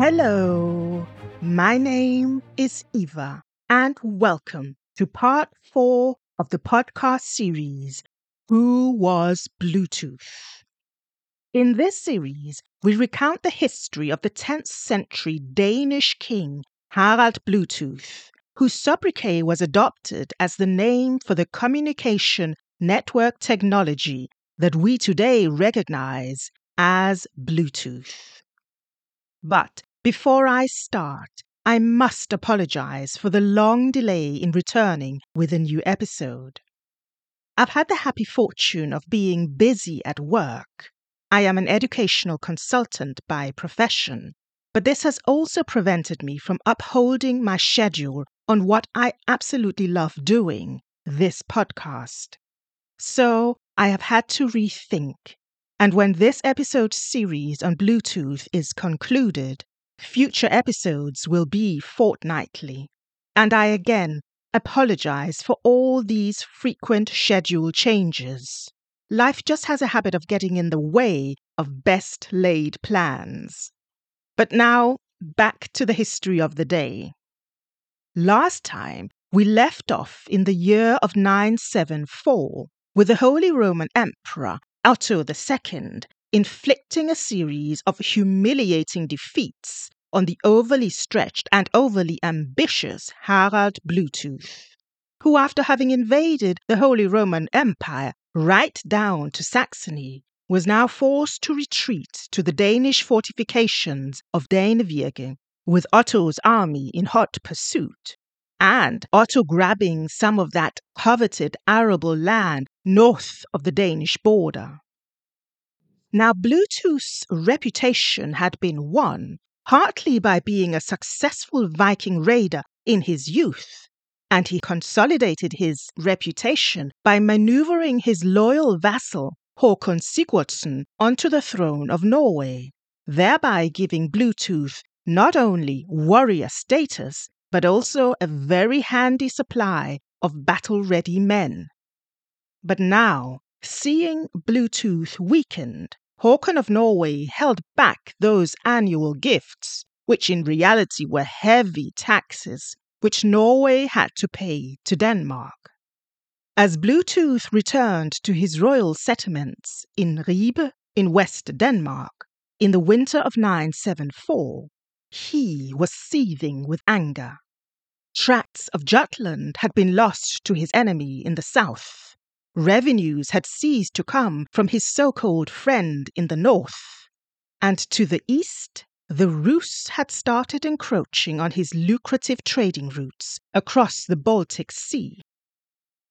Hello, my name is Eva, and welcome to part four of the podcast series Who Was Bluetooth? In this series, we recount the history of the 10th century Danish king Harald Bluetooth, whose sobriquet was adopted as the name for the communication network technology that we today recognize as Bluetooth. But before I start, I must apologize for the long delay in returning with a new episode. I've had the happy fortune of being busy at work. I am an educational consultant by profession, but this has also prevented me from upholding my schedule on what I absolutely love doing this podcast. So I have had to rethink. And when this episode series on Bluetooth is concluded, Future episodes will be fortnightly, and I again apologize for all these frequent schedule changes. Life just has a habit of getting in the way of best laid plans. But now, back to the history of the day. Last time, we left off in the year of 974 with the Holy Roman Emperor Otto II inflicting a series of humiliating defeats on the overly stretched and overly ambitious Harald Bluetooth, who, after having invaded the Holy Roman Empire right down to Saxony, was now forced to retreat to the Danish fortifications of Danevirke, with Otto's army in hot pursuit, and Otto grabbing some of that coveted arable land north of the Danish border. Now, Bluetooth's reputation had been won partly by being a successful Viking raider in his youth, and he consolidated his reputation by maneuvering his loyal vassal Håkon Sigurdsson onto the throne of Norway, thereby giving Bluetooth not only warrior status, but also a very handy supply of battle ready men. But now, Seeing Bluetooth weakened, Håkon of Norway held back those annual gifts, which in reality were heavy taxes which Norway had to pay to Denmark. As Bluetooth returned to his royal settlements in Ribe in West Denmark in the winter of 974, he was seething with anger. Tracts of Jutland had been lost to his enemy in the south revenues had ceased to come from his so called friend in the north. And to the east, the Rus had started encroaching on his lucrative trading routes across the Baltic Sea.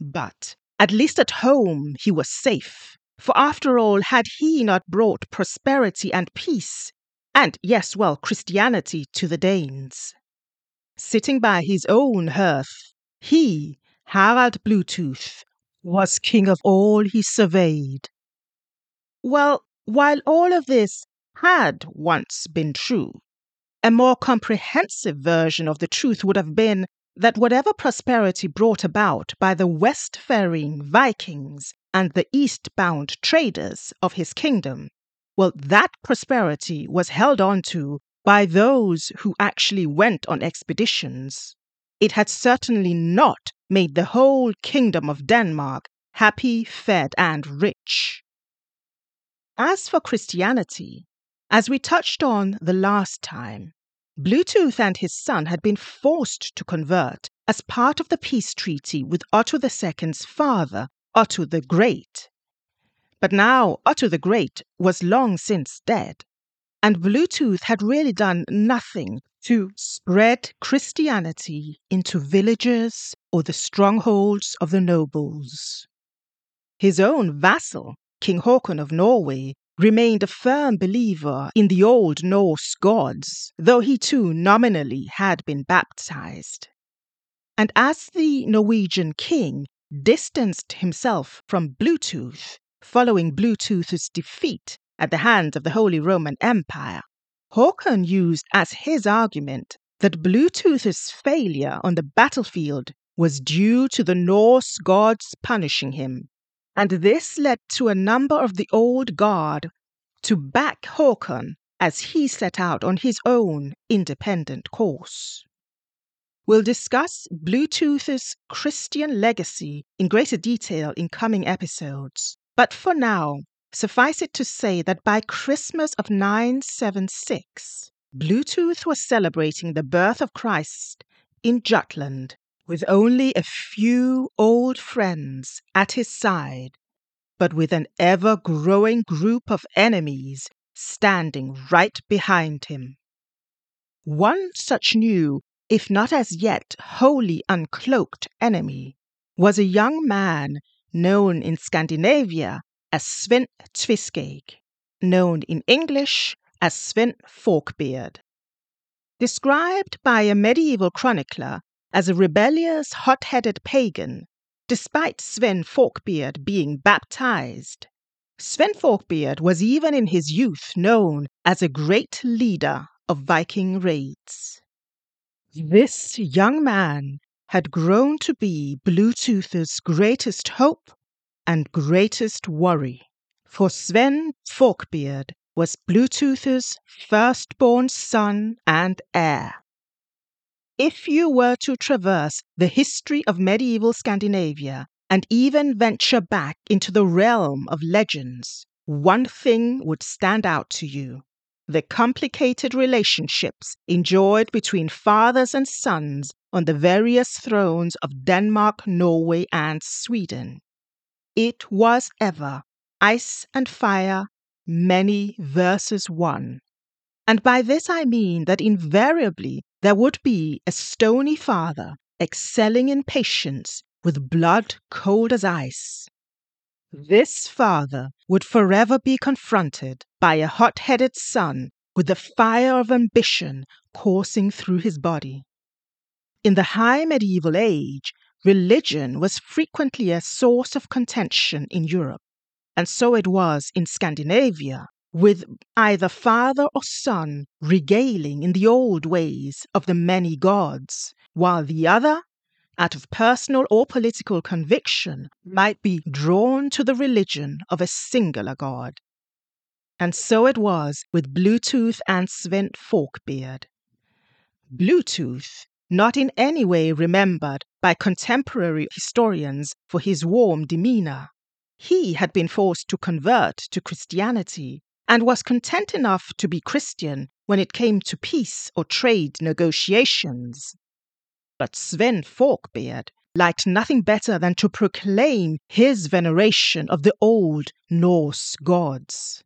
But at least at home he was safe, for after all, had he not brought prosperity and peace, and yes, well, Christianity to the Danes? Sitting by his own hearth, he, Harald Bluetooth, was king of all he surveyed. Well, while all of this had once been true, a more comprehensive version of the truth would have been that whatever prosperity brought about by the west faring Vikings and the eastbound traders of his kingdom, well, that prosperity was held on to by those who actually went on expeditions. It had certainly not made the whole kingdom of Denmark happy, fed, and rich. As for Christianity, as we touched on the last time, Bluetooth and his son had been forced to convert as part of the peace treaty with Otto II's father, Otto the Great. But now Otto the Great was long since dead, and Bluetooth had really done nothing to spread Christianity into villages or the strongholds of the nobles. His own vassal, King Haakon of Norway, remained a firm believer in the old Norse gods, though he too nominally had been baptized. And as the Norwegian king distanced himself from Bluetooth following Bluetooth's defeat at the hands of the Holy Roman Empire, Håkon used as his argument that Bluetooth's failure on the battlefield was due to the Norse gods punishing him. And this led to a number of the old guard to back Håkon as he set out on his own independent course. We'll discuss Bluetooth's Christian legacy in greater detail in coming episodes, but for now, suffice it to say that by Christmas of 976, Bluetooth was celebrating the birth of Christ in Jutland with only a few old friends at his side, but with an ever growing group of enemies standing right behind him. One such new, if not as yet wholly uncloaked enemy, was a young man known in Scandinavia as Sven Tveskæg, known in English as Sven Forkbeard. Described by a medieval chronicler as a rebellious, hot headed pagan, despite Sven Forkbeard being baptized. Sven Forkbeard was even in his youth known as a great leader of Viking raids. This young man had grown to be Bluetooth's greatest hope and greatest worry, for Sven Forkbeard was Bluetooth's firstborn son and heir. If you were to traverse the history of medieval Scandinavia and even venture back into the realm of legends, one thing would stand out to you the complicated relationships enjoyed between fathers and sons on the various thrones of Denmark, Norway, and Sweden. It was ever ice and fire, many versus one. And by this I mean that invariably there would be a stony father excelling in patience with blood cold as ice. This father would forever be confronted by a hot headed son with the fire of ambition coursing through his body. In the high medieval age, religion was frequently a source of contention in Europe, and so it was in Scandinavia, with either father or son regaling in the old ways of the many gods, while the other, out of personal or political conviction, might be drawn to the religion of a singular god. And so it was with Bluetooth and Sven Forkbeard. Bluetooth, not in any way remembered by contemporary historians for his warm demeanor, he had been forced to convert to Christianity and was content enough to be Christian when it came to peace or trade negotiations. But Sven Forkbeard liked nothing better than to proclaim his veneration of the old Norse gods.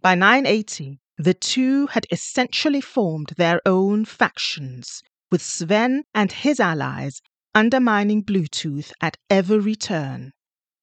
By 980, the two had essentially formed their own factions, with Sven and his allies undermining Bluetooth at every turn,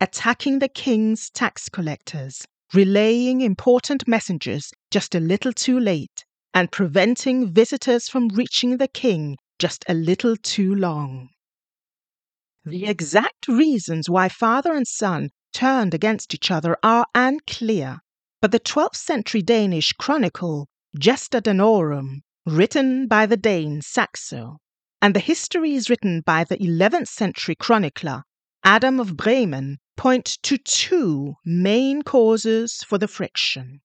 attacking the king's tax collectors relaying important messages just a little too late, and preventing visitors from reaching the king just a little too long. The exact reasons why father and son turned against each other are unclear, but the 12th century Danish chronicle Gesta Danorum, written by the Dane Saxo, and the histories written by the 11th century chronicler Adam of Bremen point to two main causes for the friction.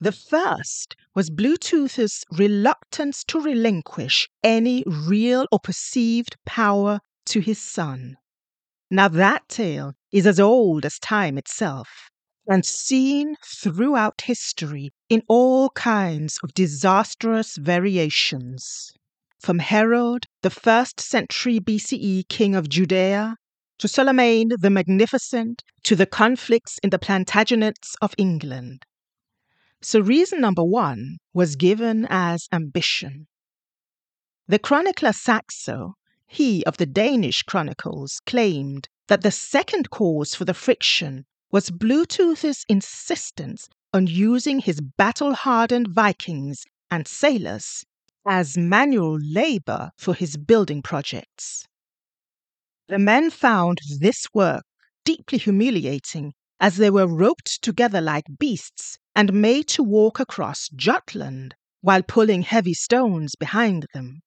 The first was Bluetooth's reluctance to relinquish any real or perceived power to his son. Now, that tale is as old as time itself and seen throughout history in all kinds of disastrous variations. From Herod, the first century BCE king of Judea, to Charlemagne the Magnificent, to the conflicts in the Plantagenets of England. So, reason number one was given as ambition. The chronicler Saxo, he of the Danish chronicles, claimed that the second cause for the friction was Bluetooth's insistence on using his battle hardened Vikings and sailors as manual labor for his building projects. The men found this work deeply humiliating as they were roped together like beasts and made to walk across Jutland while pulling heavy stones behind them.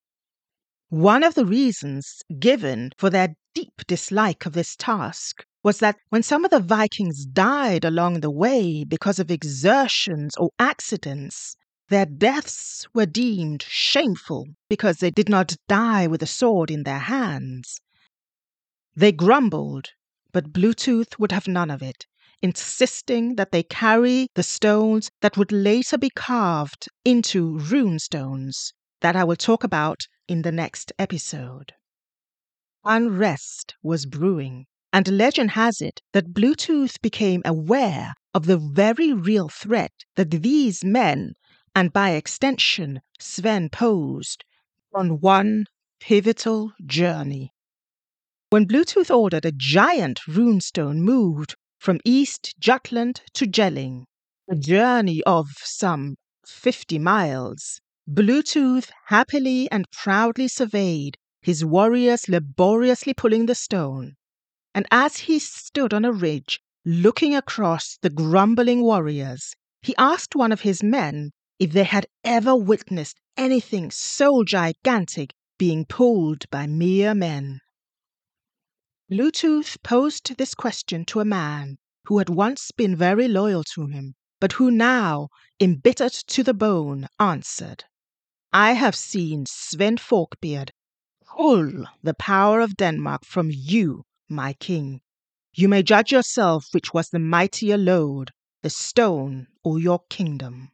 One of the reasons given for their deep dislike of this task was that when some of the Vikings died along the way because of exertions or accidents, their deaths were deemed shameful because they did not die with a sword in their hands. They grumbled, but Bluetooth would have none of it, insisting that they carry the stones that would later be carved into rune stones that I will talk about in the next episode. Unrest was brewing, and legend has it that Bluetooth became aware of the very real threat that these men and by extension Sven posed on one pivotal journey. When Bluetooth ordered a giant runestone moved from East Jutland to Jelling, a journey of some 50 miles, Bluetooth happily and proudly surveyed his warriors laboriously pulling the stone. And as he stood on a ridge, looking across the grumbling warriors, he asked one of his men if they had ever witnessed anything so gigantic being pulled by mere men. Bluetooth posed this question to a man who had once been very loyal to him, but who now, embittered to the bone, answered, I have seen Sven Forkbeard pull the power of Denmark from you, my king. You may judge yourself which was the mightier load, the stone or your kingdom.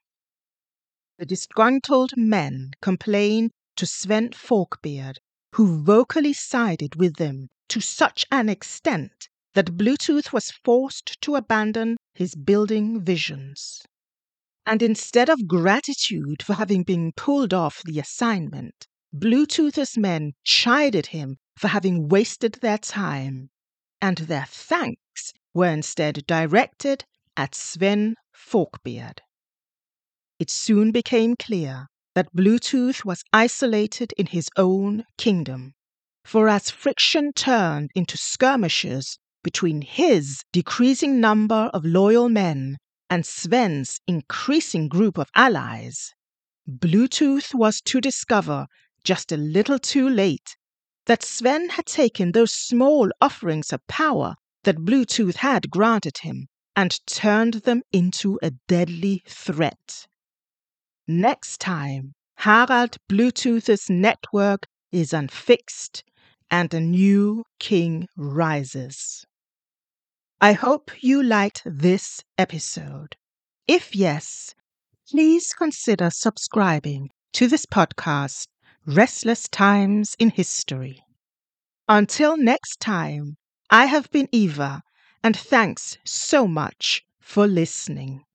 The disgruntled men complained to Sven Forkbeard, who vocally sided with them to such an extent that Bluetooth was forced to abandon his building visions. And instead of gratitude for having been pulled off the assignment, Bluetooth's men chided him for having wasted their time, and their thanks were instead directed at Sven Forkbeard it soon became clear that Bluetooth was isolated in his own kingdom. For as friction turned into skirmishes between his decreasing number of loyal men and Sven's increasing group of allies, Bluetooth was to discover just a little too late that Sven had taken those small offerings of power that Bluetooth had granted him and turned them into a deadly threat. Next time, Harald Bluetooth's network is unfixed and a new king rises. I hope you liked this episode. If yes, please consider subscribing to this podcast, Restless Times in History. Until next time, I have been Eva, and thanks so much for listening.